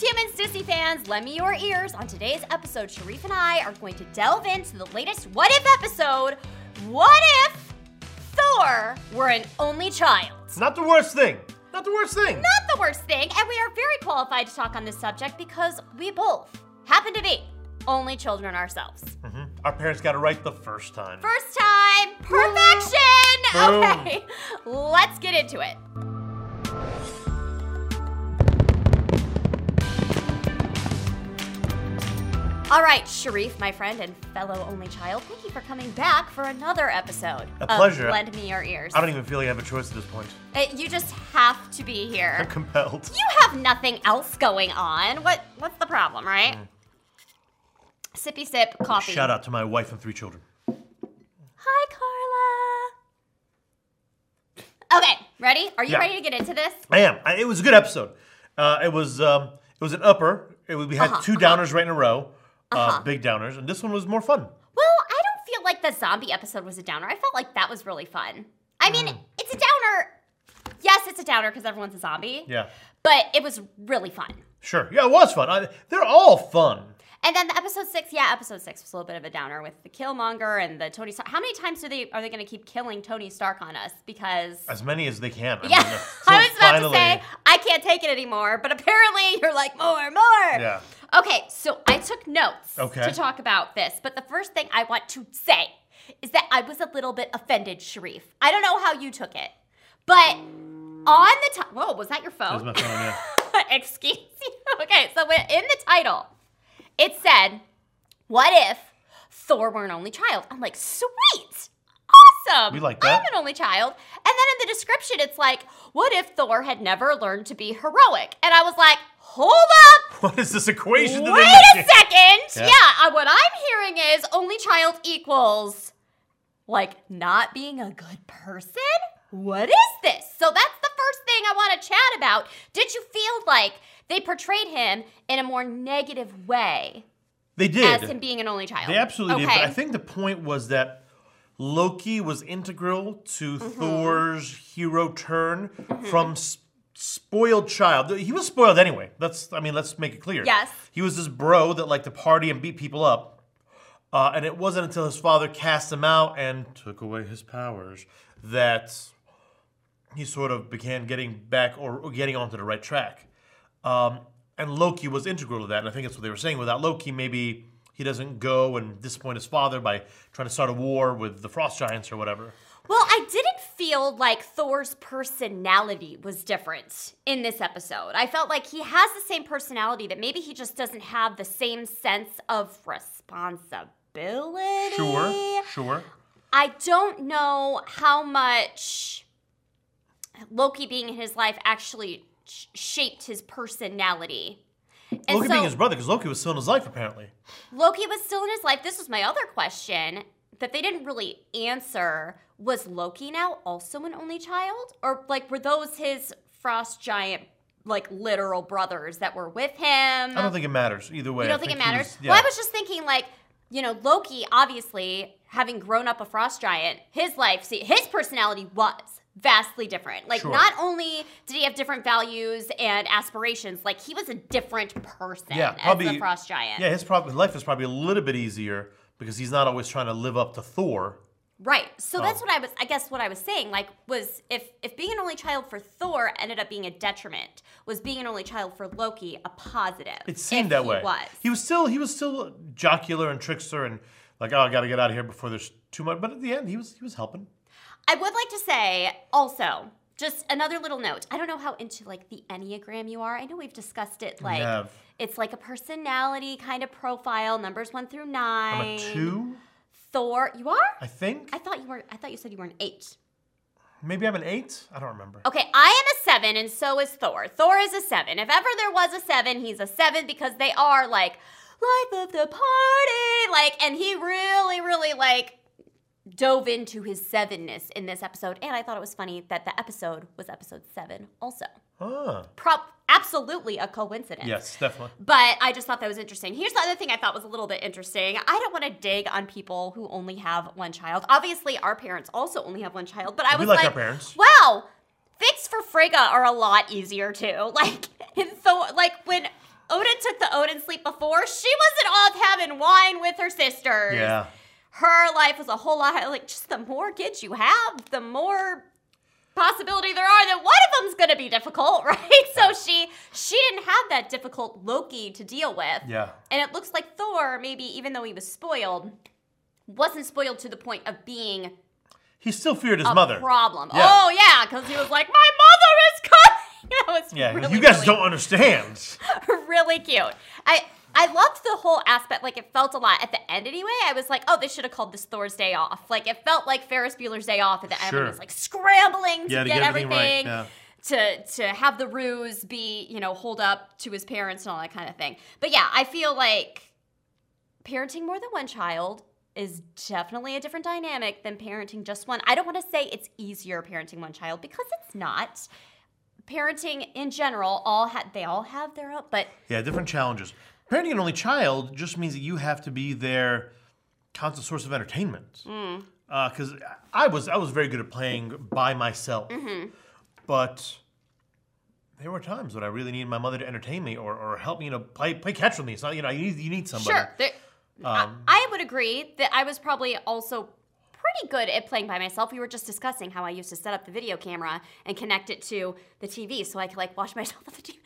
humans, Disney fans, lend me your ears. On today's episode, Sharif and I are going to delve into the latest What If episode. What if Thor were an only child? It's not the worst thing. Not the worst thing. Not the worst thing, and we are very qualified to talk on this subject because we both happen to be only children ourselves. Mhm. Our parents got it right the first time. First time, perfection! Boom. Okay, let's get into it. All right, Sharif, my friend and fellow only child, thank you for coming back for another episode. A pleasure. Lend me your ears. I don't even feel like I have a choice at this point. Uh, you just have to be here. I'm compelled. You have nothing else going on. What? What's the problem, right? Sippy sip coffee. Mm. Shout out to my wife and three children. Hi, Carla. Okay, ready? Are you Yeah. ready to get into this? I am. I, it was a good episode. Uh, it was um, it was an upper. It we had Uh-huh, two downers right in a row, uh, big downers, and this one was more fun. Well, I don't feel like the zombie episode was a downer. I felt like that was really fun. I mean, Mm. it's a downer. Yes, it's a downer because everyone's a zombie. Yeah, But it was really fun. sure. Yeah, it was fun. I, they're all fun. And then the episode six, yeah, episode six was a little bit of a downer with the Killmonger and the Tony Stark. How many times do they are they going to keep killing Tony Stark on us? Because As many as they can. I yeah, mean, I was about finally- to say I can't take it anymore, but apparently you're like more, more. Yeah. Okay, so I took notes Okay. to talk about this, but the first thing I want to say is that I was a little bit offended, Sharif. I don't know how you took it, but on the time, whoa, was that your That phone? was my phone, yeah. Excuse you. Okay, so in the title, it said, "What if Thor were an only child?" I'm like, sweet, awesome. We like that. I'm an only child. And then in the description, it's like, "What if Thor had never learned to be heroic?" And I was like, hold up. What is this equation Wait a second. Yeah. Yeah, uh, what I'm hearing is only child equals like not being a good person. What is this? So that's the first thing I want to chat about. Did you feel like they portrayed him in a more negative way They did. as him being an only child? They absolutely okay. did. But I think the point was that Loki was integral to Mm-hmm. Thor's hero turn from s- spoiled child. He was spoiled anyway. Let's, I mean, let's make it clear. Yes. He was this bro that liked to party and beat people up. Uh, and it wasn't until his father cast him out and took away his powers that he sort of began getting back or, or getting onto the right track. Um, and Loki was integral to that. And I think that's what they were saying. Without Loki, maybe he doesn't go and disappoint his father by trying to start a war with the Frost Giants or whatever. Well, I didn't feel like Thor's personality was different in this episode. I felt like he has the same personality, that maybe he just doesn't have the same sense of responsibility. Sure, sure. I don't know how much Loki being in his life actually sh- shaped his personality. And Loki so being his brother, because Loki was still in his life apparently. Loki was still in his life. This was my other question that they didn't really answer. Was Loki now also an only child? Or like were those his frost giant like literal brothers that were with him? I don't think it matters either way. You I don't think, it matters? was- yeah. Well, I was just thinking, like, you know, Loki, obviously, having grown up a frost giant, his life, see, his personality was vastly different. Like, Sure. not only did he have different values and aspirations, like, he was a different person Yeah, as probably- the frost giant. yeah, his prob- life is probably a little bit easier because he's not always trying to live up to Thor. Right. So that's Oh. what I was I guess what I was saying like was if if being an only child for Thor ended up being a detriment, was being an only child for Loki a positive? It seemed that he way. Was. He was still he was still jocular and trickster and like, oh, I got to get out of here before there's too much. But at the end, he was he was helping. I would like to say also just another little note. I don't know how into like the Enneagram you are. I know we've discussed it like have. It's like a personality kind of profile, numbers 1 through 9. I'm a two, Thor, you are? I think. I thought you were I thought you said you were an 8. Maybe I'm an eight. I don't remember. Okay, I am a seven, and so is Thor. Thor is a seven. If ever there was a seven, he's a seven because they are like life of the party. Like, and he really, really like dove into his sevenness in this episode. And I thought it was funny that the episode was episode seven also. Ah, Prop absolutely a coincidence. yes, definitely. But I just thought that was interesting. Here's the other thing I thought was a little bit interesting. I don't want to dig on people who only have one child. Obviously, our parents also only have one child, but I We was like like, wow, fix for Frigga are a lot easier too. Like in Thor, like when Odin took the Odin sleep before, she wasn't off having wine with her sisters. Yeah. Her life was a whole lot like just the more kids you have, the more possibility there are that one of them's gonna be difficult, right? So she she didn't have that difficult Loki to deal with. Yeah. And it looks like Thor, maybe even though he was spoiled, wasn't spoiled to the point of being He still feared his a mother. problem. Yeah. Oh yeah, because he was like, my mother is coming. That was Yeah, really, you guys really, don't understand. really cute. I I loved the whole aspect. Like it felt a lot at the end anyway. I was like, oh, they should have called this Thor's Day Off. Like it felt like Ferris Bueller's Day Off at the end. Sure. It was like scrambling to Yeah, to get, get everything everything. right, To, to have the ruse be, you know, hold up to his parents and all that kind of thing. But yeah, I feel like parenting more than one child is definitely a different dynamic than parenting just one. I don't want to say it's easier parenting one child because it's not. Parenting in general, all ha- they all have their own, but Yeah, different challenges. Parenting an only child just means that you have to be their constant source of entertainment. Mm. Because I was I was very good at playing by myself, Mm-hmm. but there were times when I really needed my mother to entertain me or, or help me, you know, play play catch with me. It's not you know you need you need somebody. Sure. There, Um, I, I would agree that I was probably also pretty good at playing by myself. We were just discussing how I used to set up the video camera and connect it to the TV so I could like watch myself on the TV.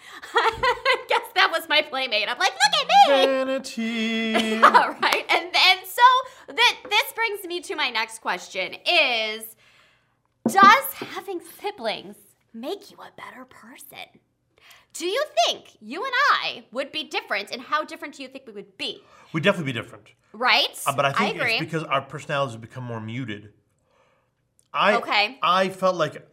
I that was my playmate. I'm like, look at me. Vanity. All right. And then so that this brings me to my next question is does having siblings make you a better person? Do you think you and I would be different and how different do you think we would be? We'd definitely be different. Right? Uh, but I think agree. it's because our personalities have become more muted. I Okay. I felt like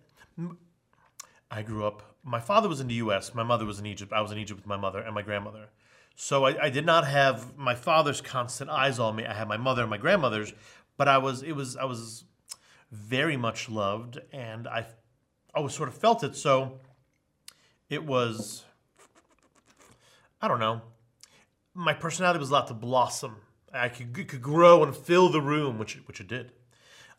I grew up. My father was in the U.S. My mother was in Egypt. I was in Egypt with my mother and my grandmother. So I, I did not have my father's constant eyes on me. I had my mother and my grandmother's, but I was it was I was very much loved, and I always sort of felt it. So it was I don't know my personality was allowed to blossom. I could, could grow and fill the room, which which it did.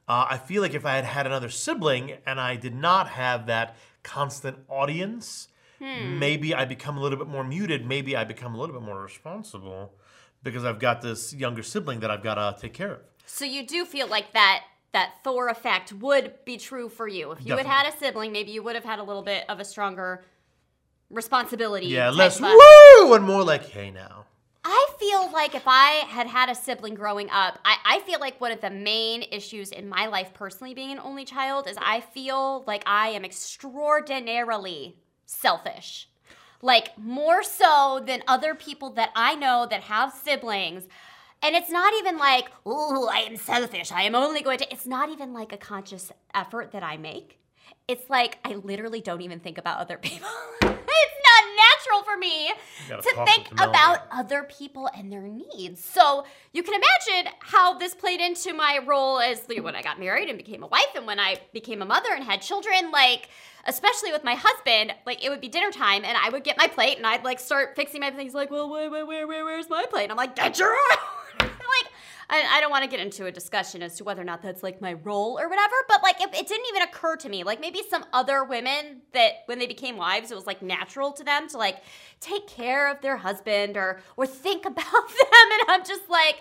Uh, I feel like if I had had another sibling and I did not have that constant audience, hmm. maybe I become a little bit more muted. Maybe I become a little bit more responsible because I've got this younger sibling that I've got to take care of. So you do feel like that that Thor effect would be true for you. If you had Definitely. had a sibling, maybe you would have had a little bit of a stronger responsibility. Yeah, less woo and more like, hey now. I feel like if I had had a sibling growing up, I, I feel like one of the main issues in my life personally being an only child is I feel like I am extraordinarily selfish. Like more so than other people that I know that have siblings. And it's not even like, oh, I am selfish. I am only going to. It's not even like a conscious effort that I make. It's like I literally don't even think about other people. it's natural for me gotta think about other people and their needs. So you can imagine how this played into my role as when I got married and became a wife and when I became a mother and had children. Like, especially with my husband, like it would be dinner time and I would get my plate and I'd like start fixing my things. Like, well, where, where, where, where where's my plate? And I'm like, get your own. like, I, I don't want to get into a discussion as to whether or not that's like my role or whatever, but like it, it didn't even occur to me. Like maybe some other women that when they became wives, it was like natural to them to like take care of their husband or or think about them, and I'm just like,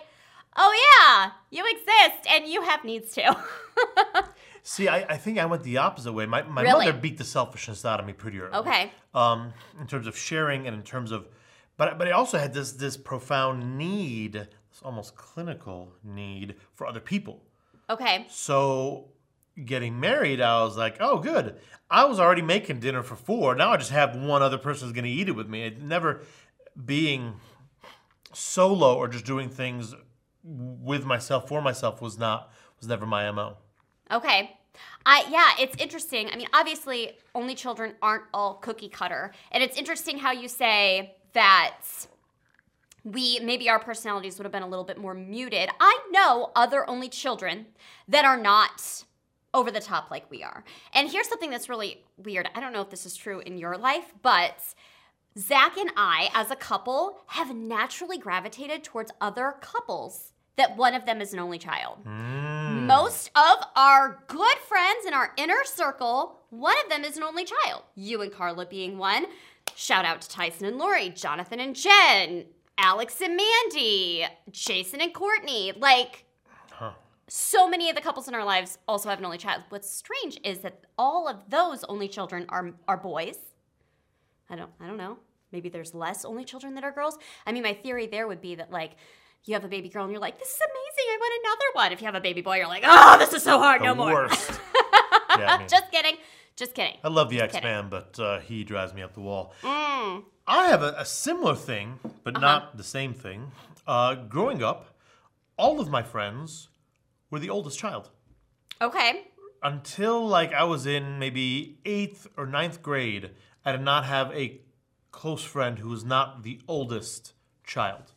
oh yeah, you exist and you have needs too. See, I, I think I went the opposite way. My, my Really? mother beat the selfishness out of me pretty early. okay, um, in terms of sharing and in terms of, but but I also had this this profound need, almost clinical need for other people. okay, So getting married, I was like, oh, good. I was already making dinner for four. Now I just have one other person who's going to eat it with me. It never being solo or just doing things with myself for myself was not was never my mo. okay. I yeah, it's interesting. I mean, obviously, only children aren't all cookie cutter, and it's interesting how you say that we maybe our personalities would have been a little bit more muted. I know other only children that are not over the top like we are. And here's something that's really weird. I don't know if this is true in your life, but Zach and I, as a couple, have naturally gravitated towards other couples that one of them is an only child. Mm. Most of our good friends in our inner circle, one of them is an only child. You and Carla being one. shout out to Tyson and Lori, Jonathan and Jen, Alex and Mandy, Jason and Courtney. Like, Huh. so many of the couples in our lives also have an only child. What's strange is that all of those only children are are boys. I don't I don't know. Maybe there's less only children that are girls. I mean, my theory there would be that like you have a baby girl and you're like, this is amazing. I want another one. If you have a baby boy, you're like, oh, this is so hard. The no more. yeah, I, mean, Just kidding. Just kidding. I love the X Man, but uh, he drives me up the wall. Mm. I have a, a similar thing, but Uh-huh. not the same thing. Uh, growing up, all of my friends were the oldest child. Okay. Until like I was in maybe eighth or ninth grade, I did not have a close friend who was not the oldest child.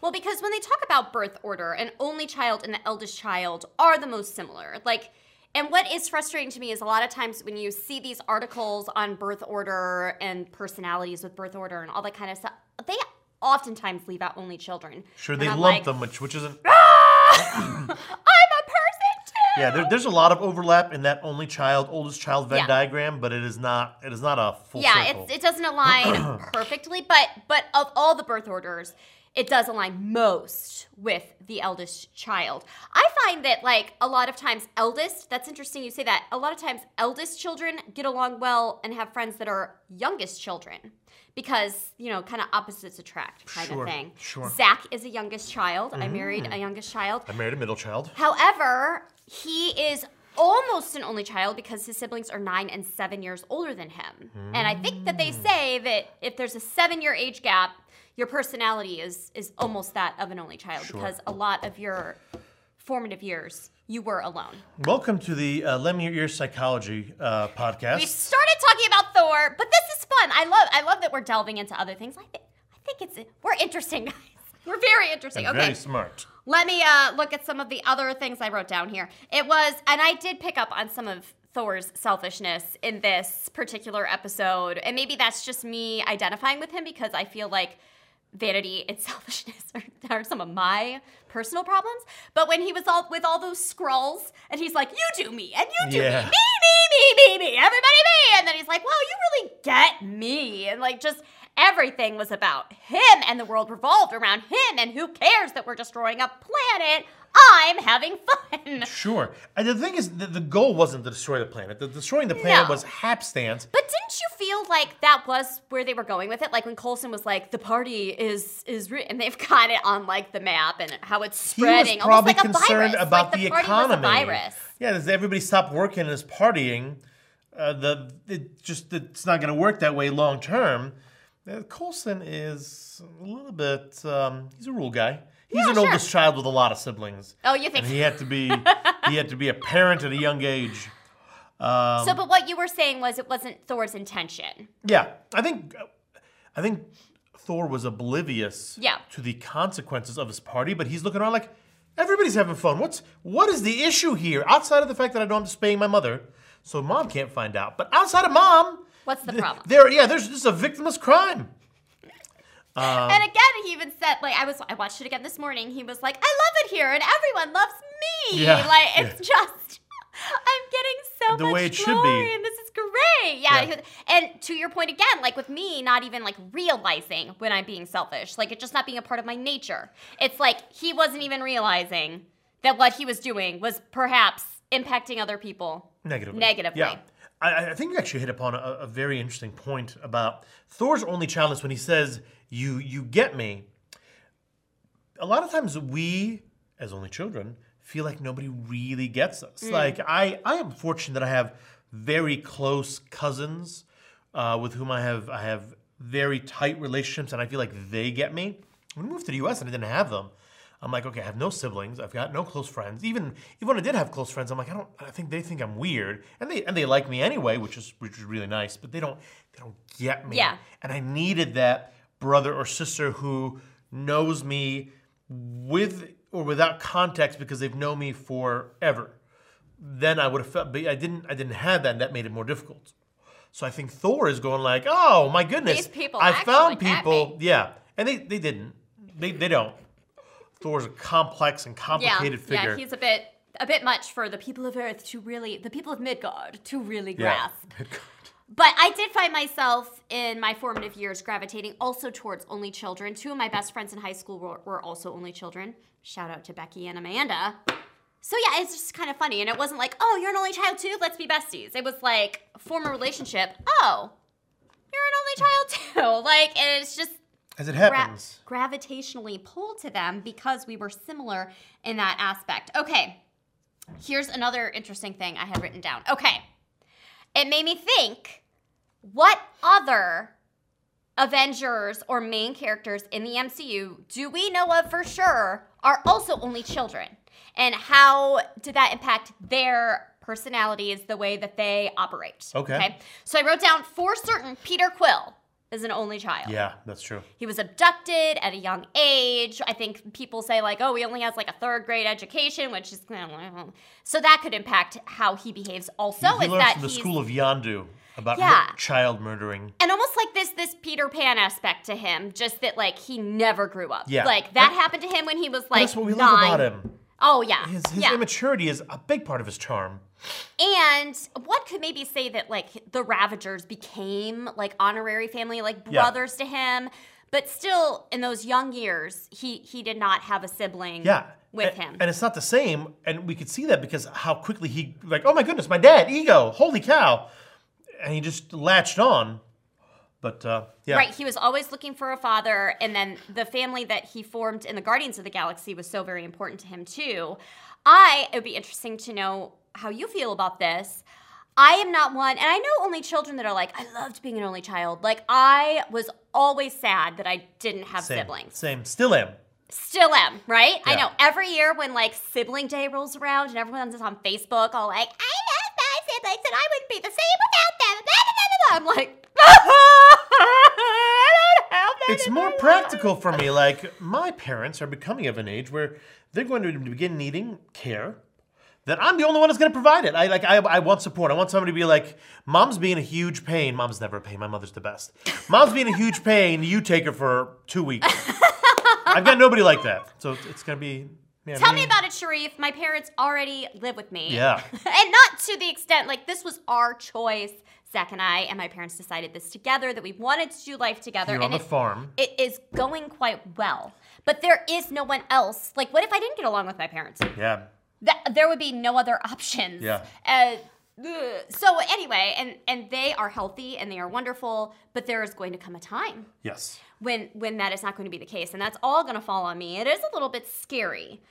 Well, because when they talk about birth order, an only child and the eldest child are the most similar. Like, and what is frustrating to me is a lot of times when you see these articles on birth order and personalities with birth order and all that kind of stuff, they oftentimes leave out only children. Sure, And they I'm lump like, them, which which isn't. Ah, I'm a person too. Yeah, there, there's a lot of overlap in that only child, oldest child Venn Yeah. diagram, but it is not. It is not a full yeah, it doesn't align perfectly, but but of all the birth orders, it does align most with the eldest child. I find that like a lot of times eldest, that's interesting you say that. A lot of times eldest children get along well and have friends that are youngest children. Because, you know, kind of opposites attract kind Sure, of thing. sure. Mm. Zach is a youngest child. I married a youngest child. I married a middle child. However, he is almost an only child because his siblings are nine and seven years older than him. And I think that they say that if there's a seven year age gap, your personality is is almost that of an only child Sure. because a lot of your formative years you were alone. Welcome to the uh, Lend Me Your Ear Psychology uh, podcast. We started talking about Thor, but this is fun. I love I love that we're delving into other things. I think I think it's we're interesting guys. We're very interesting. And Okay. Very smart. Let me uh, look at some of the other things I wrote down here. It was, and I did pick up on some of Thor's selfishness in this particular episode, and maybe that's just me identifying with him because I feel like vanity and selfishness are, are some of my personal problems. But when he was all with all those scrolls, and he's like, "You do me, and you do Yeah. me, me, me, me, me, me, everybody me," and then he's like, "Wow, you really get me," and like just everything was about him and the world revolved around him and who cares that we're destroying a planet i'm having fun Sure. And the thing is, the, the goal wasn't to destroy the planet. The destroying the planet No. was hapstance. but didn't you feel like that was where they were going with it like when Coulson was like the party is is and they've got it on like the map and how it's spreading. He was probably like concerned about like the, party economy. virus Yeah, does everybody stop working and is partying, uh, the it just it's not going to work that way long term. Uh, Coulson is a little bit. Um, he's a rule guy. He's Yeah, an sure. oldest child with a lot of siblings, oh you think and he had to be he had to be a parent at a young age. Um, so but what you were saying was it wasn't thor's intention Yeah, I think I think Thor was oblivious Yeah. to the consequences of his party, but he's looking around like everybody's having fun. What's what is the issue here? Outside of the fact that I know I'm displaying my mother, so mom can't find out. But outside of mom, what's the problem there yeah, there's just a victimless crime. Um, And again, he even said, like, I was, I watched it again this morning. He was like, I love it here, and everyone loves me. Yeah, like, it's just, I'm getting so The much way it should glory, be. and this is great. Yeah. Yeah. And to your point again, like with me, not even like realizing when I'm being selfish, like it just not being a part of my nature. It's like he wasn't even realizing that what he was doing was perhaps impacting other people Negatively. Negatively. Yeah. I, I think you actually hit upon a, a very interesting point about Thor's only challenge when he says, "You you get me." A lot of times we, as only children, feel like nobody really gets us. Like I, I am fortunate that I have very close cousins uh, with whom I have I have very tight relationships, and I feel like they get me. When we moved to the U.S. and I didn't have them, I'm like, okay, I have no siblings. I've got no close friends. Even even when I did have close friends, I'm like, I don't. I think they think I'm weird, and they and they like me anyway, which is which is really nice. But they don't they don't get me. Yeah. And I needed that brother or sister who knows me with or without context because they've known me forever. Then I would have felt. But I didn't. I didn't have that, and that made it more difficult. So I think Thor is going like, oh my goodness, These people I found people. Yeah, and they they didn't. They they don't. Thor's a complex and complicated yeah, figure. Yeah, he's a bit a bit much for the people of Earth to really, the people of Midgard to really grasp. Midgard. But I did find myself in my formative years gravitating also towards only children. Two of my best friends in high school were, were also only children. Shout out to Becky and Amanda. So yeah, it's just kind of funny. And it wasn't like, oh, you're an only child too? Let's be besties. It was like, form a relationship. Oh, you're an only child too. Like, and it's just As it gra- gravitationally pulled to them because we were similar in that aspect. Okay, here's another interesting thing I had written down. Okay, it made me think what other Avengers or main characters in the MCU do we know of for sure are also only children? And how did that impact their personalities, the way that they operate? Okay. So I wrote down for certain Peter Quill is an only child. Yeah, that's true. He was abducted at a young age. I think people say like, "Oh, he only has like a third grade education," which is so that could impact how he behaves. Also, he is learned that from the school of Yondu about Yeah. child murdering. and almost like this this Peter Pan aspect to him, just that like he never grew up. Yeah. like that And- happened to him when he was like that's what we nine. love about him. Oh yeah, His, his yeah. immaturity is a big part of his charm. And one could maybe say that like the Ravagers became like honorary family, like Yeah. brothers to him, but still in those young years, he he did not have a sibling Yeah. with and, him. And it's not the same. And we could see that because how quickly he, like, oh my goodness, my dad, ego, holy cow. And he just latched on. But uh, yeah. Right, he was always looking for a father, and then the family that he formed in the Guardians of the Galaxy was so very important to him too. I it would be interesting to know how you feel about this. I am not one, and I know only children that are like, I loved being an only child. Like I was always sad that I didn't have Same. siblings. Same. Still am. Still am, right? I know. Every year when like sibling day rolls around and everyone's on Facebook all like, I love my siblings and I wouldn't be the same without them. Blah, blah, blah. I'm like, I don't have that It's more practical for me. Like, my parents are becoming of an age where they're going to begin needing care. That I'm the only one that's going to provide it. I like. I, I want support. I want somebody to be like, "Mom's being a huge pain." Mom's never a pain. My mother's the best. Mom's being a huge pain. You take her for two weeks. I've got nobody like that, so it's going to be. Yeah, Tell me about it, Sharif. My parents already live with me. Yeah. and not to the extent, like, this was our choice, Zach and I, and my parents decided this together that we wanted to do life together. Here on and the it- farm. It is going quite well. But there is no one else. Like, what if I didn't get along with my parents? Yeah. That, there would be no other options. Yeah. Uh, so anyway, and and they are healthy and they are wonderful, but there is going to come a time Yes. when when that is not going to be the case and that's all going to fall on me it is a little bit scary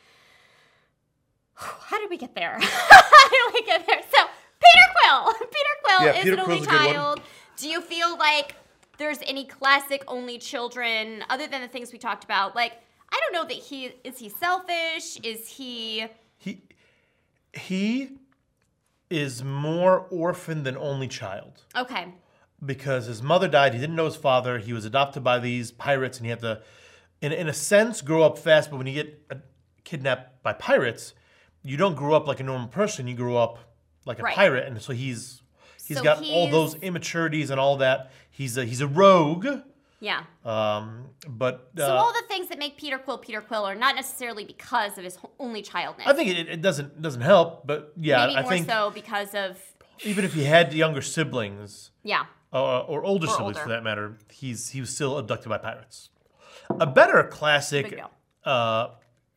how did we get there how did we get there so peter quill peter quill Yeah, is Peter an only Quill's one. child do you feel like there's any classic only children other than the things we talked about like i don't know that he is he selfish is he He he is more orphan than only child. okay because his mother died. He didn't know his father. He was adopted by these pirates, and he had to, in, in a sense, grow up fast. But when you get kidnapped by pirates, you don't grow up like a normal person. You grow up like a Right. pirate, and so he's he's So got all those immaturities and all that. He's a, he's a rogue, yeah um, but uh, so all the things that make peter quill peter quill are not necessarily because of his only childness I think it, it doesn't doesn't help. But yeah, maybe I more think so because of even if he had younger siblings, yeah uh, or older Or siblings older. for that matter, he's he was still abducted by pirates. A better classic uh,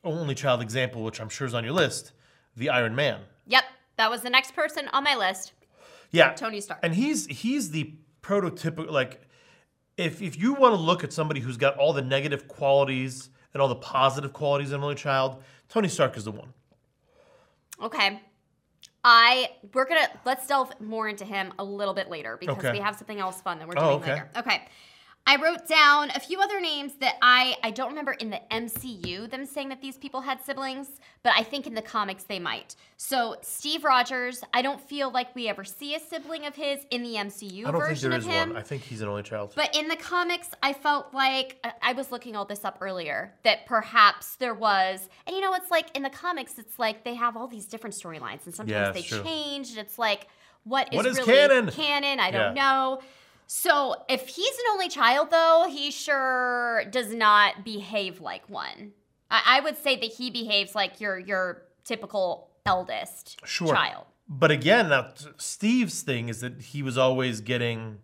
only child example, which I'm sure is on your list, the Iron Man. Yep, that was the next person on my list. Yeah, Tony Stark. and he's he's the prototypical like if if you want to look at somebody who's got all the negative qualities and all the positive qualities in an only child, Tony Stark is the one. Okay. I we're gonna let's delve more into him a little bit later because Okay. we have something else fun that we're Oh, doing okay. later. Okay. I wrote down a few other names that I I don't remember in the MCU them saying that these people had siblings, but I think in the comics they might. So Steve Rogers, I don't feel like we ever see a sibling of his in the MCU I don't think there him. one. I think he's an only child. But in the comics, I felt like I- I was looking all this up earlier that perhaps there was, and you know, it's like in the comics, it's like they have all these different storylines, and sometimes Yeah, they true. change, and it's like, what is, What is really canon? Canon, I don't Yeah. know. So if he's an only child, though, he sure does not behave like one. I, I would say that he behaves like your your typical eldest Sure. child. but again, now Steve's thing is that he was always getting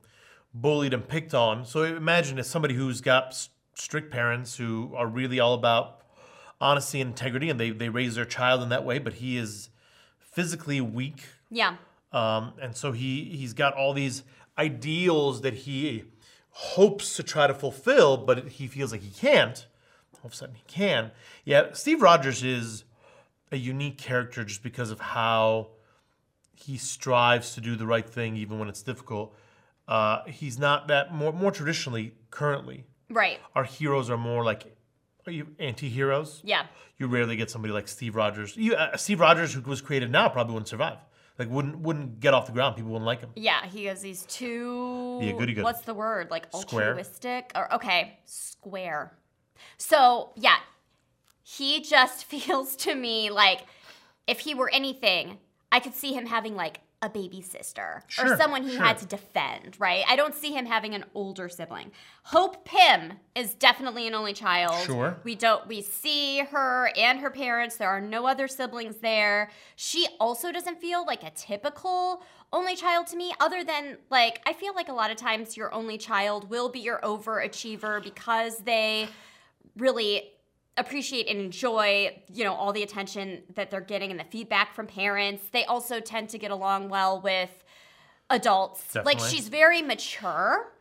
bullied and picked on. So imagine as somebody who's got strict parents who are really all about honesty and integrity, and they they raise their child in that way. But he is physically weak, Yeah. um, and so he he's got all these ideals that he hopes to try to fulfill, but he feels like he can't. All of a sudden, he can. Yeah, Steve Rogers is a unique character just because of how he strives to do the right thing even when it's difficult. Uh, he's not that more more traditionally currently. Right. Our heroes are more like are you anti-heroes? Yeah. You rarely get somebody like Steve Rogers. You, uh, Steve Rogers, who was created now, probably wouldn't survive. Like wouldn't wouldn't get off the ground. People wouldn't like him. Yeah, he has these two. Yeah, goody good. What's the word? Like Square. altruistic or okay, square. So yeah, he just feels to me like if he were anything, I could see him having like a baby sister or someone he sure. had to defend. Right? I don't see him having an older sibling. Hope Pym is definitely an only child. Sure. We don't we see her and her parents. There are no other siblings there. She also doesn't feel like a typical only child to me other than like I feel like a lot of times your only child will be your overachiever because they really appreciate and enjoy, you know, all the attention that they're getting and the feedback from parents. They also tend to get along well with adults. Like she's very mature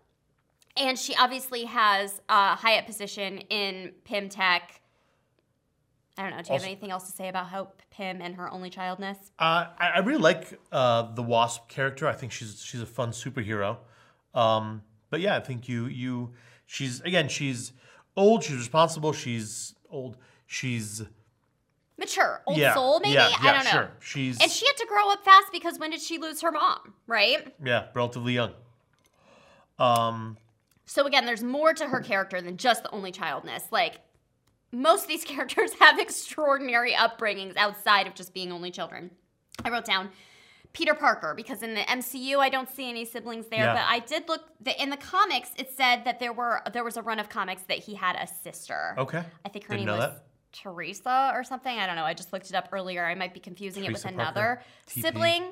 and she obviously has a high up position in Pym Tech. I don't know. Do you have anything else to say about Hope Pym and her only childness? Uh, I, I really like uh, the Wasp character. I think she's she's a fun superhero. Um, but yeah, I think you you she's again she's old. She's responsible. She's old. She's Mature, old yeah soul, maybe. Yeah, I don't know. Sure. She's And she had to grow up fast because when did she lose her mom? Right. yeah relatively young. Um, So again, there's more to her character than just the only childness. Like most of these characters have extraordinary upbringings outside of just being only children. I wrote down Peter Parker because in the MCU I don't see any siblings there, Yeah. but I did look the, in the comics. It said that there were there was a run of comics that he had a sister. okay. I think her Didn't name was that. Teresa or something. I don't know. I just looked it up earlier. I might be confusing it with another Parker, sibling.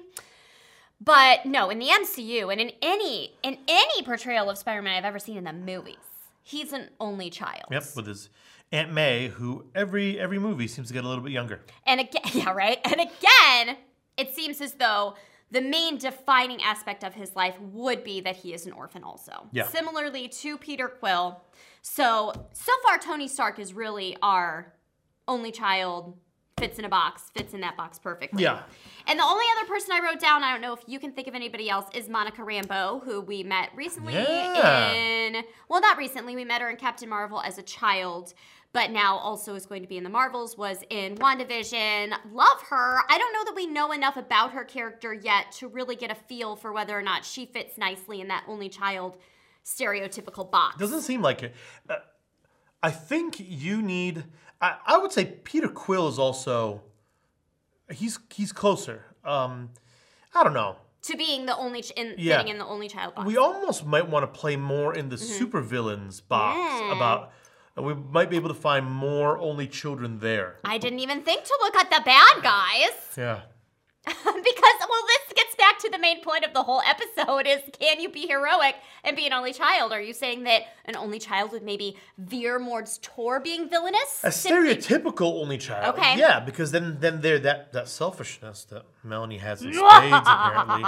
But no, in the MCU and in any in any portrayal of Spider-Man I've ever seen in the movies, he's an only child. Yep, with his Aunt May, who every every movie seems to get a little bit younger. And again, yeah, right. And again, it seems as though the main defining aspect of his life would be that he is an orphan also. Yeah. Similarly to Peter Quill. So, so far Tony Stark is really our only child, fits in a box, fits in that box perfectly. Yeah. And the only other person I wrote down, I don't know if you can think of anybody else, is Monica Rambeau, who we met recently Yeah. in, well, not recently, we met her in Captain Marvel as a child, but now also is going to be in the Marvels, was in WandaVision. Love her. I don't know that we know enough about her character yet to really get a feel for whether or not she fits nicely in that only child stereotypical box. Doesn't seem like it. Uh, I think you need. I, I would say Peter Quill is also. He's he's closer. Um, I don't know. to being the only ch- in Yeah. fitting in the only child box. We almost might want to play more in the Mm-hmm. supervillains box Mm. about. We might be able to find more only children there. I didn't even think to look at the bad guys. Yeah. because well this gets back to the main point of the whole episode is can you be heroic and be an only child are you saying that an only child would maybe veer more toward being villainous A stereotypical only child. Okay. Yeah, because then then there that that selfishness that Melanie has in spades apparently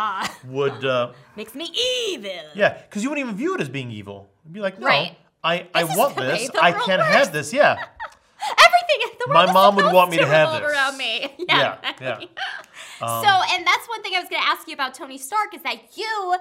would. Uh, makes me evil yeah, because you wouldn't even view it as being evil. You'd be like, no, Right. I I want this. I can't works." have this. Yeah. everything in the My world is mom would want me to have revolve this. around me Yeah, yeah, yeah. Um, so and that's one thing i was going to ask you about tony stark is that you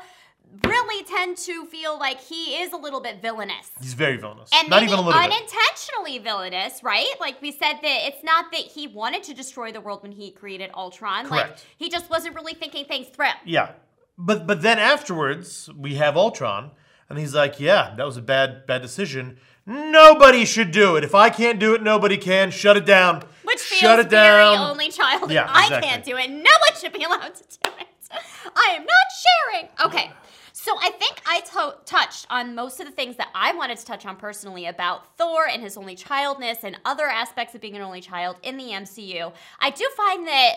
really tend to feel like he is a little bit villainous He's very villainous. and Not even a little bit. unintentionally villainous, right? Like we said that it's not that he wanted to destroy the world when he created Ultron. Like Correct. he just wasn't really thinking things through. Yeah, but but then afterwards we have Ultron, and he's like, yeah, that was a bad bad decision. Nobody should do it. If I can't do it, nobody can. Shut it down. Which feels Shut it very down. only child. Yeah, I can't do it. No one should be allowed to do it. I am not sharing. Okay. So I think I to- touched on most of the things that I wanted to touch on personally about Thor and his only childness and other aspects of being an only child in the MCU. I do find that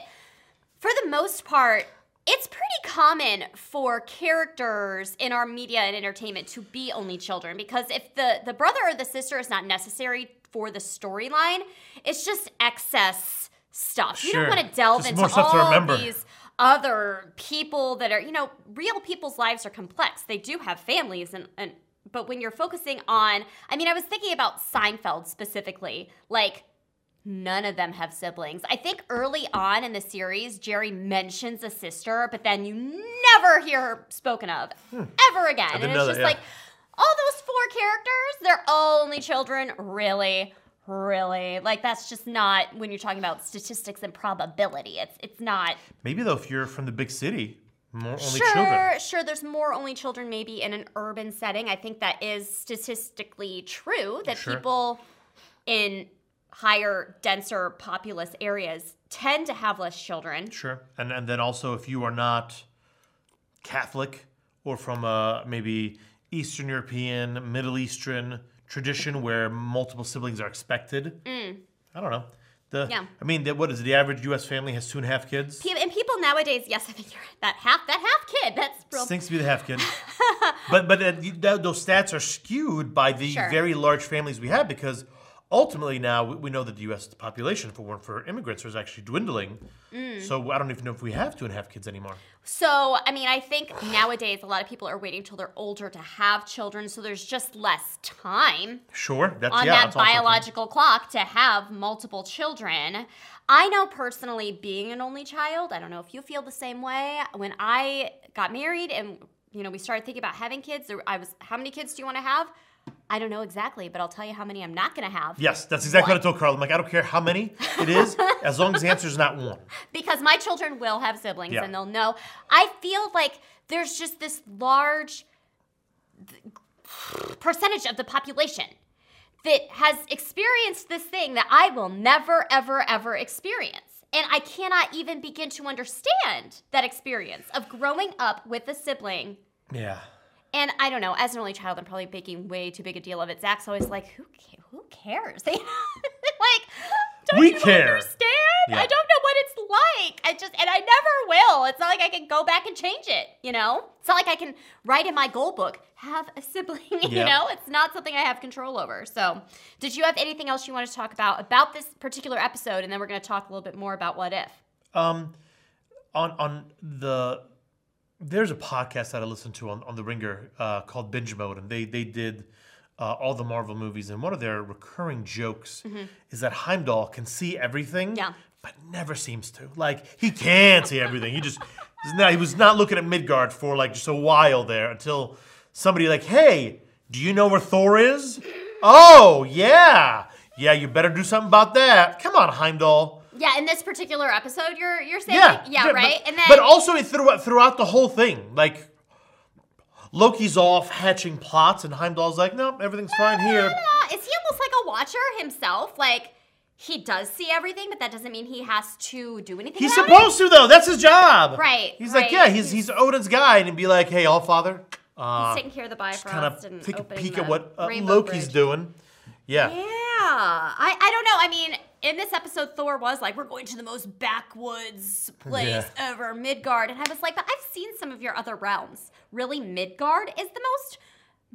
for the most part, it's pretty common for characters in our media and entertainment to be only children because if the the brother or the sister is not necessary for the storyline, it's just excess stuff. You don't want to delve Just into all these other people that are, you know, real people's lives are complex. They do have families and and but when you're focusing on I mean, I was thinking about Seinfeld specifically. Like None of them have siblings. I think early on in the series, Jerry mentions a sister, but then you never hear her spoken of hmm. ever again. And it's that, just yeah. like, all those four characters, they're all only children. Really? Really? Like that's just not when you're talking about statistics and probability. It's it's not Maybe though, if you're from the big city, more only sure, children. sure. There's more only children, maybe in an urban setting. I think that is statistically true. That Sure. people in higher, denser, populous areas tend to have less children. Sure. And and then also if you are not Catholic or from a maybe Eastern European, Middle Eastern tradition where multiple siblings are expected. I don't know. The Mm. Yeah. I mean, the, what is it? The average U.S. family has two and a half kids. And people nowadays, yes, I think you're right. That half, that half kid. That's real. Stinks to be the half kid. but but uh, those stats are skewed by the Sure. very large families we have because ultimately now we, we know that the U.S. population, weren't for immigrants, is actually dwindling. Mm. So I don't even know if we have two and a half kids anymore. So, I mean, I think nowadays a lot of people are waiting till they're older to have children, so there's just less time. Sure, that's on yeah. that that's biological clock to have multiple children. I know personally being an only child, I don't know if you feel the same way. When I got married and you know, we started thinking about having kids, there, I was how many kids do you want to have? I don't know exactly, but I'll tell you how many I'm not going to have. Yes, that's exactly what I told Carl. I'm like, I don't care how many it is, as long as the answer is not one. because my children will have siblings Yeah. and they'll know. I feel like there's just this large percentage of the population that has experienced this thing that I will never, ever, ever experience. And I cannot even begin to understand that experience of growing up with a sibling. Yeah. And I don't know, as an only child, I'm probably making way too big a deal of it. Zach's always like, who, ca- who cares? like, don't We you care. understand? Yeah. I don't know what it's like. I just, and I never will. It's not like I can go back and change it, you know? It's not like I can write in my goal book, have a sibling, you know? It's not something I have control over. So, did you have anything else you want to talk about about this particular episode? And then we're going to talk a little bit more about what if. Um, on on the there's a podcast that I listen to on, on the Ringer uh, called Binge Mode, and they they did uh, all the Marvel movies, and one of their recurring jokes is that Heimdall can see everything, Mm-hmm. Yeah. but never seems to. Like he can't see everything. He just not, he was not looking at Midgard for like just a while there until somebody like, hey, do you know where Thor is? Oh yeah, yeah. You better do something about that. Come on, Heimdall. Yeah, in this particular episode, you're you're saying, Yeah, yeah, but- right. and then, but also throughout throughout the whole thing, like Loki's off hatching plots, and Heimdall's like, no, everything's fine here. Is he almost like a watcher himself? Like he does see everything, but that doesn't mean he has to do anything. He's supposed to though. That's his job. Right, He's right. like, yeah, he's he's Odin's guy, and he'd be like, hey, all father, it. uh, He's taking care of the Bifrost kind of take a peek at what uh, Loki's Bridge. doing. Yeah. Yeah, I I don't know. I mean, in this episode, Thor was like, "We're going to the most backwoods place Yeah. ever, Midgard," and I was like, "But I've seen some of your other realms. Really, Midgard is the most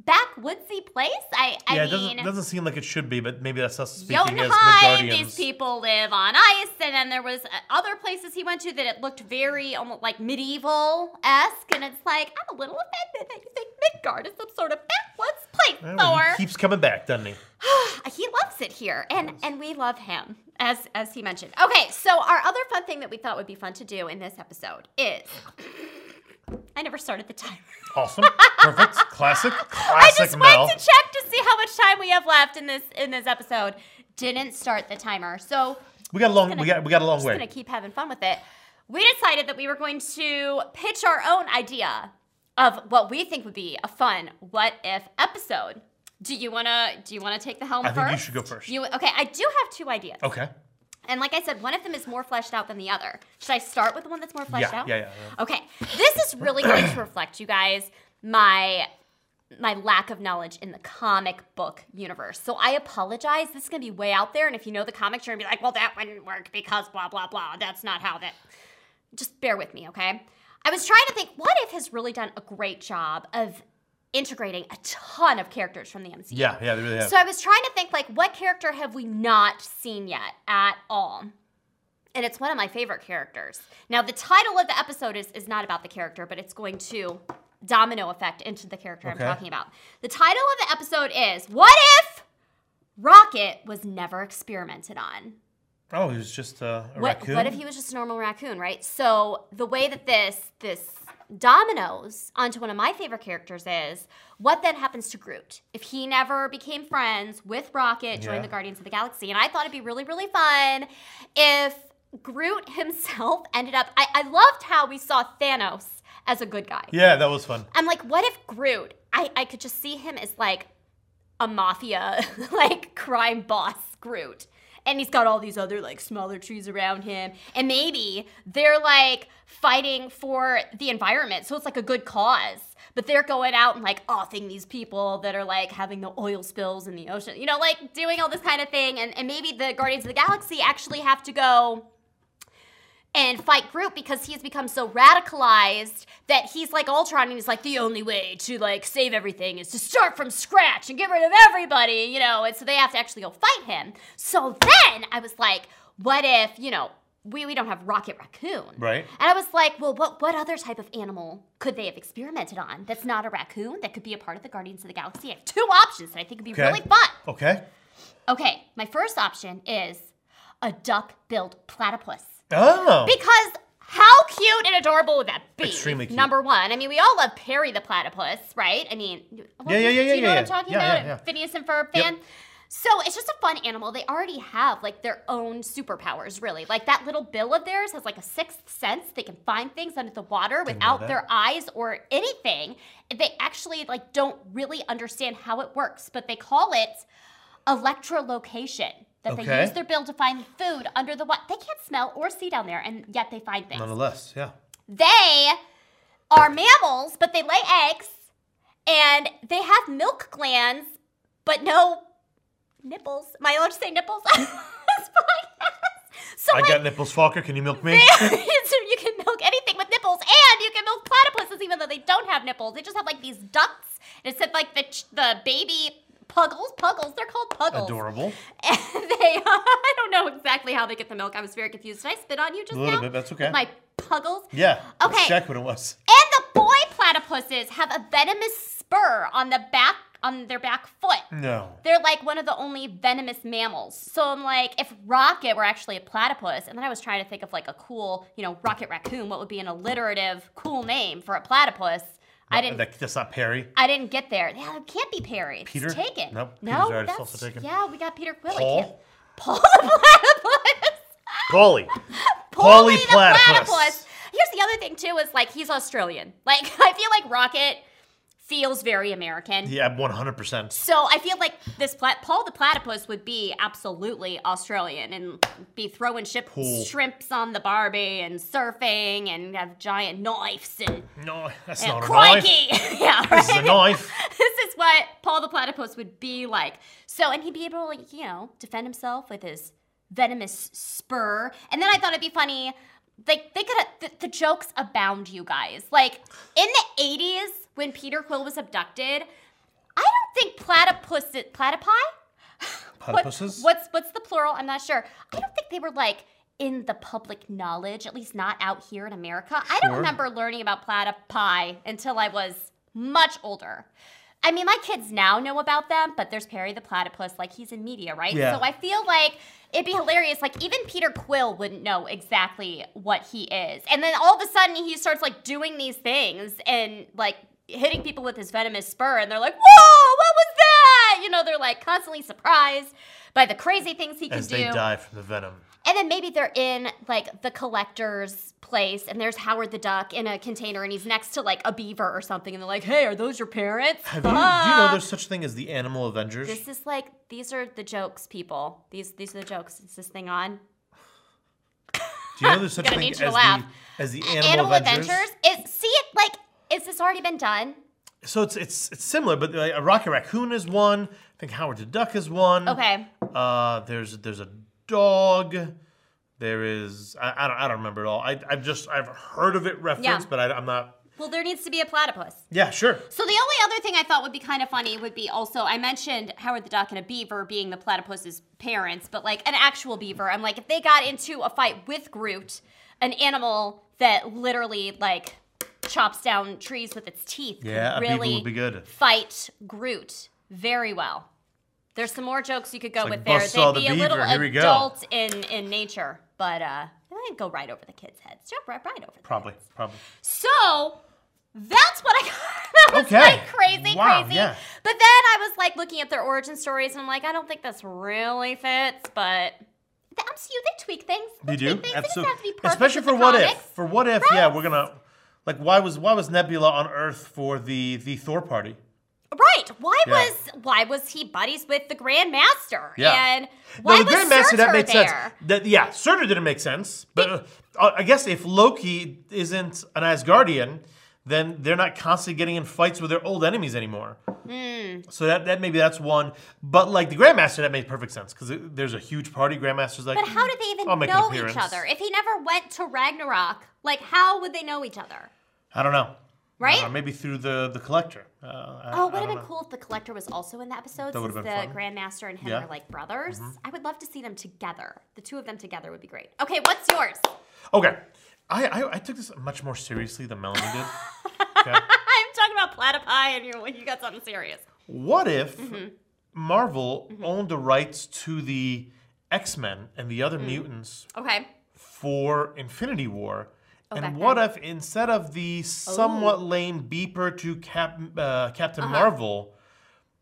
backwoodsy place." I I yeah, it mean. doesn't, doesn't seem like it should be, but maybe that's us speaking as Midgardians. these people live on ice, and then there was uh, other places he went to that it looked very almost like medieval esque, and it's like I'm a little offended that you think Midgard is some sort of backwoods place, don't Thor. he keeps coming back, doesn't he? he loves it here, and and we love him as as he mentioned. Okay, so our other fun thing that we thought would be fun to do in this episode is. I never started the timer. Awesome, perfect, classic, Classic. I just Mel. went to check to see how much time we have left in this in this episode. Didn't start the timer, so We got a long, gonna- we got, we got a long just way. gonna keep having fun with it. We decided that we were going to pitch our own idea of what we think would be a fun what if episode. Do you wanna do you wanna take the helm I first? think you should go first. You okay? I do have two ideas, Okay. And like I said, one of them is more fleshed out than the other. Should I start with the one that's more fleshed Yeah, out? yeah, yeah, yeah. Okay, this is really going to reflect, you guys, my my lack of knowledge in the comic book universe. So I apologize. This is gonna be way out there, and if you know the comics, you're gonna be like, "Well, that wouldn't work because blah blah blah." That's not how that. Just bear with me, okay? I was trying to think, what if has really done a great job of integrating a ton of characters from the MCU? Yeah, yeah, they really have. So I was trying to think, like, what character have we not seen yet at all? And it's one of my favorite characters. Now, the title of the episode is, is not about the character, but it's going to domino effect into the character Okay. I'm talking about. The title of the episode is What If Rocket Was Never Experimented on? oh, he was just uh, a What, raccoon. what if he was just a normal raccoon, right? So the way that this this dominoes onto one of my favorite characters is what then happens to Groot if he never became friends with Rocket, joined Yeah. the Guardians of the Galaxy, and I thought it'd be really really fun if Groot himself ended up. I, I loved how we saw Thanos as a good guy. Yeah, that was fun. I'm like, what if Groot? I, I could just see him as like a mafia, like crime boss Groot. And he's got all these other like smaller trees around him. And maybe they're like fighting for the environment. So it's like a good cause. But they're going out and like offing these people that are like having the oil spills in the ocean, you know, like doing all this kind of thing. And, and maybe the Guardians of the Galaxy actually have to go and fight Groot because he's become so radicalized that he's like Ultron and he's like the only way to like save everything is to start from scratch and get rid of everybody, you know, and so they have to actually go fight him. So then I was like, what if, you know, we, we don't have Rocket Raccoon. Right. And I was like, well, what what other type of animal could they have experimented on that's not a raccoon that could be a part of the Guardians of the Galaxy? I have two options that I think would be Okay. really fun. Okay. Okay, my first option is a duck-billed platypus. Oh. Because how cute and adorable would that be? Extremely cute. Number one. I mean, we all love Perry the platypus, right? I mean, well, Yeah, yeah, yeah, Do you know yeah, what I'm talking Yeah, about? yeah, yeah. Phineas and Ferb Yep. fan. So it's just a fun animal. They already have like their own superpowers, really. Like that little bill of theirs has like a sixth sense. They can find things under the water without their eyes or anything. They actually like don't really understand how it works, but they call it electrolocation. That they use their bill to find food under the water. They can't smell or see down there, and yet they find things. Nonetheless, yeah. They are mammals, but they lay eggs, and they have milk glands, but no nipples. Am I allowed to say nipples? So I like, got nipples, Focker. Can you milk me? so you can milk anything with nipples, and you can milk platypuses even though they don't have nipples. They just have like these ducts. It said like the the baby puggles, puggles. They're called puggles. Adorable. And they, I don't know exactly how they get the milk. I was very confused. Did I spit on you just now? A little now? bit, that's okay. With My puggles. Yeah. Okay. Exactly what it was. And the boy platypuses have a venomous spur on the back on their back foot. No. They're like one of the only venomous mammals. So I'm like, if Rocket were actually a platypus, and then I was trying to think of like a cool, you know, Rocket Raccoon, what would be an alliterative, cool name for a platypus? I didn't. That, that's not Perry. I didn't get there. Yeah, it can't be Perry. It's Peter? taken. Nope, No, Peter's already that's also taken. yeah. We got Peter Quill. Paul? Paul the platypus. Polly. Paulie Paulie the platypus. Here's the other thing too: is like he's Australian. Like I feel like Rocket feels very American. Yeah, 100%. So I feel like this plat- Paul the platypus would be absolutely Australian and be throwing ship- Cool. shrimps on the Barbie and surfing and have giant knives and, No, that's and not a knife. crikey. yeah, right. This is a knife. this is what Paul the platypus would be like. So, and he'd be able to, like, you know, defend himself with his venomous spur. And then I thought it'd be funny, like, they could have, the, the jokes abound, you guys. Like, in the 80s, when Peter Quill was abducted, I don't think platypus, platypi? What- Platypuses? what's what's the plural? I'm not sure. I don't think they were like in the public knowledge, at least not out here in America. I don't remember learning about platypi until I was much older. I mean, my kids now know about them, but there's Perry the platypus, like he's in media, right? Yeah. So I feel like it'd be hilarious. Like even Peter Quill wouldn't know exactly what he is, and then all of a sudden he starts like doing these things and like hitting people with his venomous spur, and they're like, "Whoa, what was that?" You know, they're like constantly surprised by the crazy things he can As do. they die from the venom. And then maybe they're in like the collector's place and there's Howard the Duck in a container and he's next to like a beaver or something and they're like, hey, are those your parents? Have you, do you know there's such a thing as the Animal Avengers? This is like, these are the jokes, people. These these are the jokes. Is this thing on? do you know there's such a thing as the, as the Animal, Animal Avengers? Adventures? Is, see it like, is this already been done? So it's it's it's similar, but like, a Rocket Raccoon is one. I think Howard the Duck is one. Okay. Uh, there's there's a dog. There is I, I don't I don't remember it all. I I've just I've heard of it referenced, Yeah. but I, I'm not. Well, there needs to be a platypus. Yeah, sure. So the only other thing I thought would be kind of funny would be also I mentioned Howard the Duck and a beaver being the platypus's parents, but like an actual beaver. I'm like if they got into a fight with Groot, an animal that literally like chops down trees with its teeth, Yeah, really would be good. fight Groot very well. There's some more jokes you could go like with there. They'd the be a little. Go. adult in in nature, but uh, they'd go right over the kids' heads. Jump right, right over. Probably, probably. So that's what I got. that was Okay. like crazy, Wow, crazy. yeah. But then I was like looking at their origin stories, and I'm like, I don't think this really fits. But the MCU they tweak things. They You do things. It doesn't have to be perfect Especially for what if. For what if? Yeah, we're gonna like why was why was Nebula on Earth for the the Thor party? Right? Why Yeah. was why was he buddies with the Grand Master? Yeah. And why no, the was Grand Master that made there? sense. That yeah, Surtur didn't make sense. But uh, I guess if Loki isn't an Asgardian, then they're not constantly getting in fights with their old enemies anymore. Hmm. So that, that maybe that's one. But like the Grandmaster, that made perfect sense because there's a huge party. Grandmaster's like, But how did they even I'll make an know each other? If he never went to Ragnarok, like how would they know each other? I don't know. Right? Uh, maybe through the the collector. Uh, Oh, would have been know. cool if the collector was also in the episode That since the fun. Grandmaster and him Yeah. Mm-hmm. are like brothers. I would love to see them together. The two of them together would be great. Okay, what's yours? Okay, I, I I took this much more seriously than Melanie did. Okay. I'm talking about platypi and you you got something serious. What if Mm-hmm. Marvel owned the rights to the X Men and the Mm. other mutants Okay. for Infinity War? Oh, and what then. if instead of the somewhat lame beeper to Cap, uh, Captain Uh-huh. Marvel,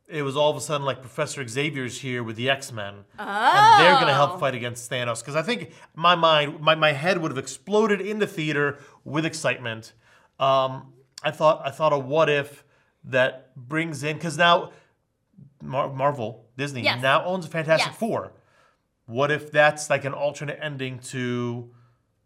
it was all of a sudden like Professor Xavier's here with the X Men, Oh. and they're gonna help fight against Thanos? Because I think my mind, my, my head would have exploded in the theater with excitement. Um, I thought I thought a what if that brings in because now Mar- Marvel Disney Yes. now owns Fantastic Yes. Four. What if that's like an alternate ending to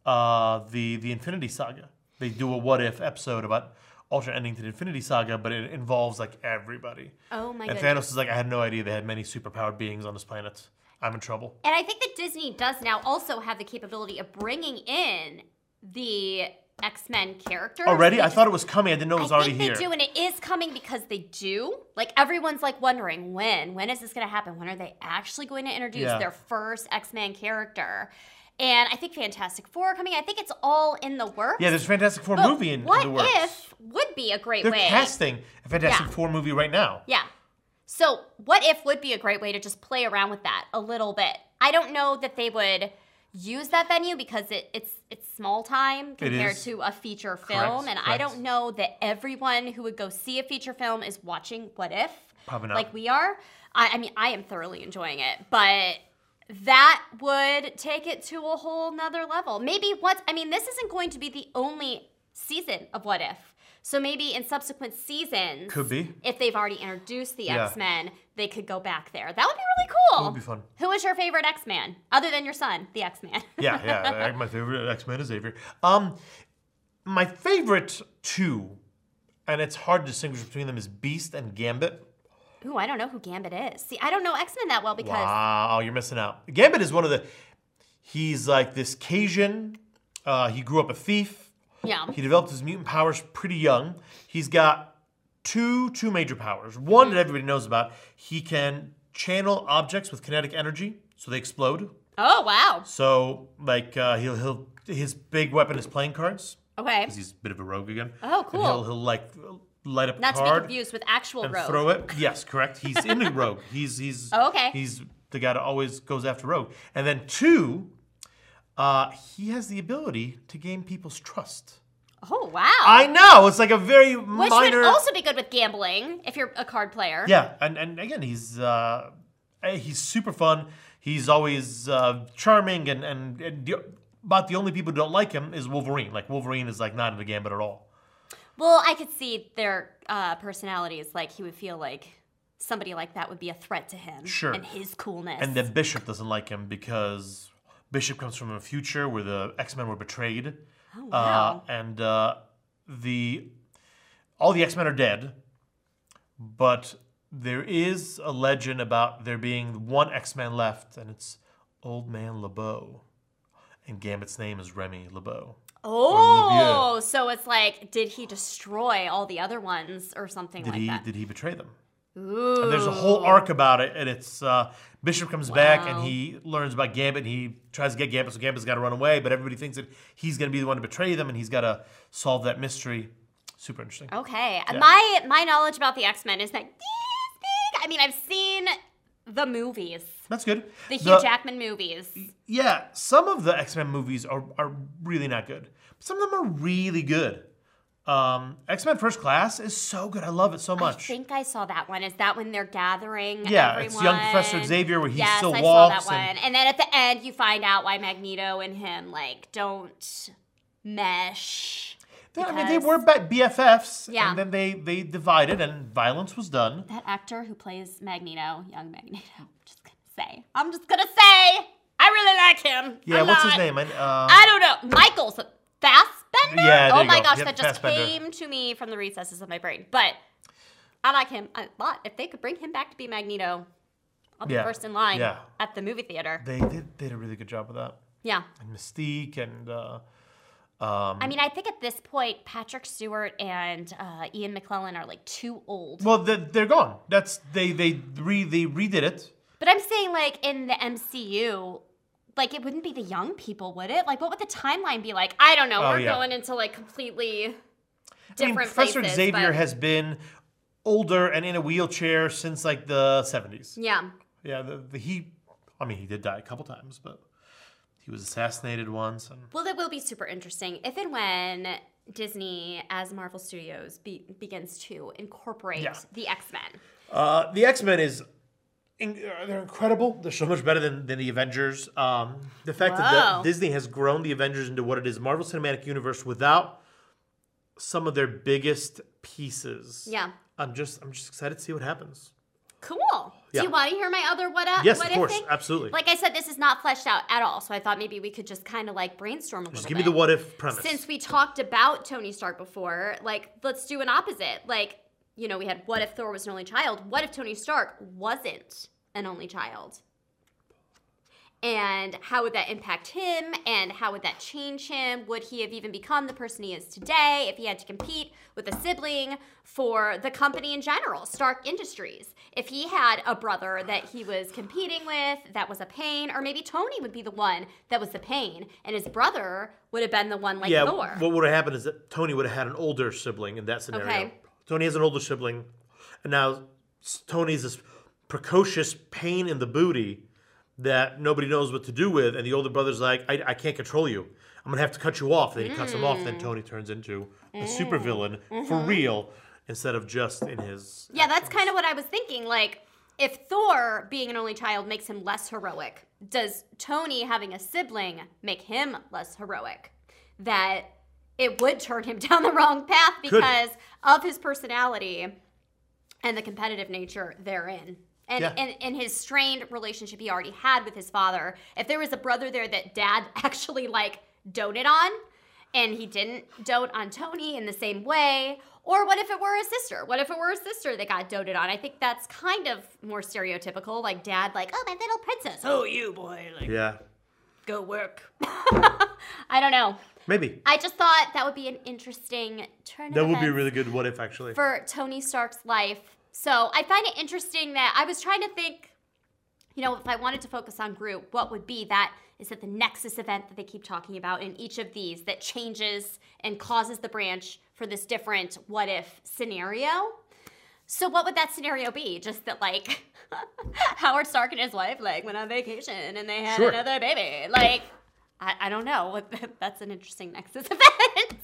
uh, the the Infinity Saga? They do a what if episode about alternate ending to the Infinity Saga, but it involves like everybody. Oh my god. and goodness. Thanos is like, I had no idea they had many superpowered beings on this planet. I'm in trouble. And I think that Disney does now also have the capability of bringing in the X-Men characters. Already, They I just- thought it was coming. I didn't know it was I already think here. they do, and it is coming because they do. Like everyone's like wondering when, when is this going to happen? When are they actually going to introduce Yeah. their first X Men character? And I think Fantastic Four coming. I think it's all in the works. Yeah, there's a Fantastic Four But movie in, in what the works. What if would be a great They're way. casting a Fantastic Yeah. Four movie right now. Yeah. So what if would be a great way to just play around with that a little bit. I don't know that they would use that venue because it, it's it's small time compared to a feature Correct, film, and I don't know that everyone who would go see a feature film is watching What If, like we are. I, I mean, I am thoroughly enjoying it, but that would take it to a whole nother level. Maybe what I mean, this isn't going to be the only season of What If. So maybe in subsequent seasons, Could be. if they've already introduced the Yeah. X Men, they could go back there. That would be really cool. That would be fun. Who is your favorite X Man other than your son, the X Man? Yeah, yeah. my favorite X Man is Xavier. Um, my favorite two, and it's hard to distinguish between them, is Beast and Gambit. Ooh, I don't know who Gambit is. See, I don't know X Men that well because Wow, you're missing out. Gambit is one of the. He's like this Cajun. Uh, he grew up a thief. yeah, He developed his mutant powers pretty young. He's got two two major powers. One that everybody knows about. He can channel objects with kinetic energy, so they explode. Oh wow. So like uh, he'll he'll his big weapon is playing cards. Okay. 'cause He's a bit of a rogue again. Oh, And cool. he'll he'll like light up Not a to be card confused with actual and Rogue. throw it. Yes, correct. He's in the rogue. He's he's Oh, okay. He's the guy that always goes after rogue. And then two, uh, he has the ability to gain people's trust. Oh wow. I know it's like a very Which minor. would also be good with gambling if you're a card player. Yeah, and, and again, he's uh, eh, he's super fun. He's always uh, charming, and and, and the, about the only people who don't like him is Wolverine. Like Wolverine is like not in the gambit at all. Well, I could see their uh, personalities. Like he would feel like somebody like that would be a threat to him. Sure. And his coolness. And then Bishop doesn't like him because Bishop comes from a future where the X Men were betrayed. oh wow. Uh, and uh, the all the X Men are dead, but there is a legend about there being one X Man left, and it's Old Man LeBeau. and Gambit's name is Remy LeBeau. Oh, so it's like, did he destroy all the other ones or something Did like he that? did he betray them? Ooh. And there's a whole arc about it, and it's uh, Bishop comes back and he learns about Gambit. And he tries to get Gambit, so Gambit's got to run away. But everybody thinks that he's going to be the one to betray them, and he's got to solve that mystery. Super interesting. Okay. Yeah. My my knowledge about the X Men is that. I mean, I've seen the movies, That's good. the Hugh Jackman movies. Yeah, some of the X Men movies are, are really not good. Some of them are really good. Um, X Men First Class is so good. I love it so much. I think I saw that one. Is that when they're gathering? Yeah, everyone? it's young Professor Xavier where he yes, still I walks saw that and- one. And then at the end, you find out why Magneto and him like don't mesh. They- I mean, they were BFFs, Yeah. and then they they divided, and violence was done. that actor who plays Magneto, young Magneto. I'm just gonna say. I'm just gonna say. I really like him. Yeah, I'm what's not- his name? I, uh, I don't know. Michael's Fassbender? Yeah, there Oh my go. gosh, Yep, that just Fassbender. came to me from the recesses of my brain. But I like him a lot. If they could bring him back to be Magneto, I'll be Yeah, first in line yeah. at the movie theater. they did, they did a really good job with that. Yeah. And Mystique and uh, um, I mean, I think at this point, Patrick Stewart and uh, Ian McKellen are like too old. well, they, they're gone. That's they they re they redid it. But I'm saying, like, in the MCU, like, it wouldn't be the young people, would it? Like, what would the timeline be like? I don't know. Oh, We're yeah. going into, like, completely different. I mean, Professor places. Xavier but- has been older and in a wheelchair since like the seventies. Yeah. Yeah, the, the he, I mean, he did die a couple times, but he was assassinated once, and Well, it will be super interesting if and when Disney, as Marvel Studios, be, begins to incorporate Yeah. the X Men. uh, the X Men is. Uh, they're incredible. They're so much better than, than the Avengers. Um, the fact that the, Disney has grown the Avengers into what it is, Marvel Cinematic Universe, without some of their biggest pieces. Yeah. I'm just I'm just excited to see what happens. Cool. Yeah. Do you want to hear my other what, uh, Yes, what of course, thing? absolutely. Like I said, this is not fleshed out at all, so I thought maybe we could just kind of like brainstorm a little Just give me the what if premise. Since we talked about Tony Stark before, like let's do an opposite. Like, you know, we had what if Thor was an only child? What if Tony Stark wasn't an only child? And how would that impact him? And how would that change him? Would he have even become the person he is today if he had to compete with a sibling for the company in general, Stark Industries? If he had a brother that he was competing with that was a pain, or maybe Tony would be the one that was the pain, and his brother would have been the one like yeah, Thor. what would have happened is that Tony would have had an older sibling in that scenario. Okay. Tony has an older sibling, and now Tony's this precocious pain in the booty that nobody knows what to do with, and the older brother's like, I, I can't control you. I'm gonna have to cut you off. Then he cuts him off. Mm. Then Tony turns into a supervillain for real instead of just in his. Mm-hmm. Yeah, that's kind of what I was thinking. Like, if Thor being an only child makes him less heroic, does Tony having a sibling make him less heroic? That it would turn him down the wrong path Could. because of his personality and the competitive nature therein. And, Yeah. and, and his strained relationship he already had with his father. If there was a brother there that dad actually like doted on, and he didn't dote on Tony in the same way. Or what if it were a sister? What if it were a sister that got doted on? I think that's kind of more stereotypical. Like dad, like, oh, my little princess. Oh, you boy, like, Yeah, go work. I don't know. maybe I just thought that would be an interesting turn. that would be a really good what if actually. for Tony Stark's life. So I find it interesting that I was trying to think, you know, if I wanted to focus on Groot, what would be that? Is that the Nexus event that they keep talking about in each of these that changes and causes the branch for this different what if scenario? So what would that scenario be? Just that like Howard Stark and his wife like went on vacation and they had Sure. another baby. Like I, I don't know. That's an interesting Nexus event.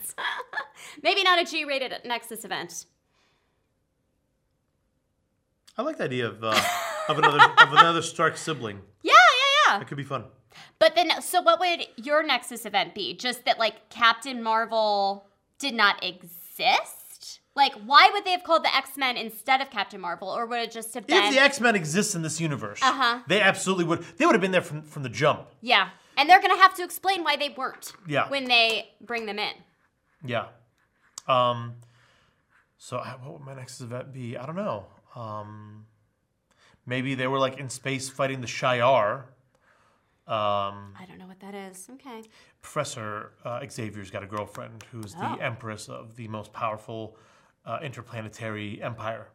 Maybe not a G-rated Nexus event. I like the idea of uh, of another of another Stark sibling. Yeah, yeah, yeah. That could be fun. But then, so what would your Nexus event be? Just that, like, Captain Marvel did not exist? Like, why would they have called the X Men instead of Captain Marvel? Or would it just have been. If the X Men exists in this universe, Uh-huh. they absolutely would. They would have been there from from the jump. yeah. And they're going to have to explain why they weren't Yeah. when they bring them in. Yeah. Um. So uh, what would my Nexus event be? I don't know. Um. Maybe they were like in space fighting the Shi'ar. Um, I don't know what that is. Okay. Professor uh, Xavier's got a girlfriend who's Oh. the empress of the most powerful uh, interplanetary empire.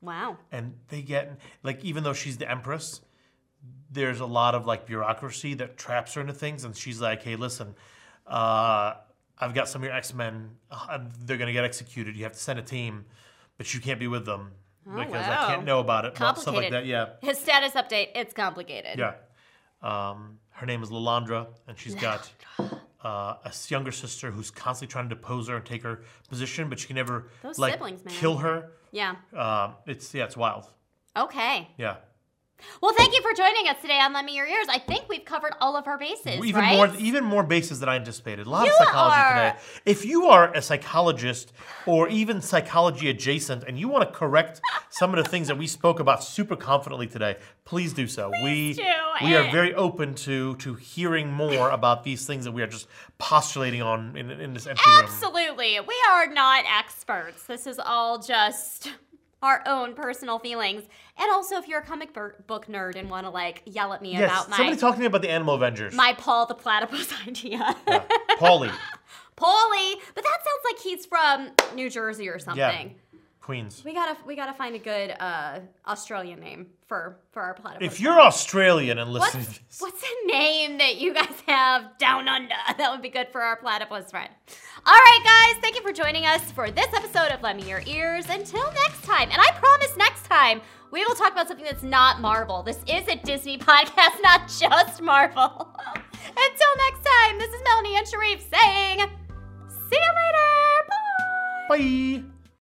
Wow. and they get like even though she's the empress there's a lot of like bureaucracy that traps her into things and she's like hey listen uh, i've got some of your x-men uh, they're going to get executed you have to send a team but you can't be with them because i can't know about it stuff like that yeah His status update. It's complicated. yeah um, her name is Lilandra and she's got uh, a younger sister who's constantly trying to depose her and take her position but she can never Those like siblings, man. kill her Yeah. um, it's yeah it's wild Okay. yeah Well, thank you for joining us today on Lend Me Your Ears. I think we've covered all of our bases, even right? more even more bases than I anticipated. A lot You of psychology are- today. If you are a psychologist or even psychology adjacent and you want to correct some of the things that we spoke about super confidently today, please do so. we do. we are very open to to hearing more about these things that we are just postulating on in, in this entry room. Absolutely. We are not experts. This is all just our own personal feelings. And also, if you're a comic book nerd and want to like yell at me Yes, about my somebody talk to me about the Animal Avengers. my Paul the Platypus idea. yeah. Paulie, Paulie, but that sounds like he's from New Jersey or something. Queens. We gotta we gotta find a good uh, Australian name for for our platypus. If you're Australian and what's, listening to this, what's a name that you guys have down under that would be good for our platypus friend? All right, guys, thank you for joining us for this episode of Lend Me Your Ears. Until next time, and I promise next time we will talk about something that's not Marvel. This is a Disney podcast, not just Marvel. Until next time, this is Melanie and Sharif saying, "See you later." Bye. bye.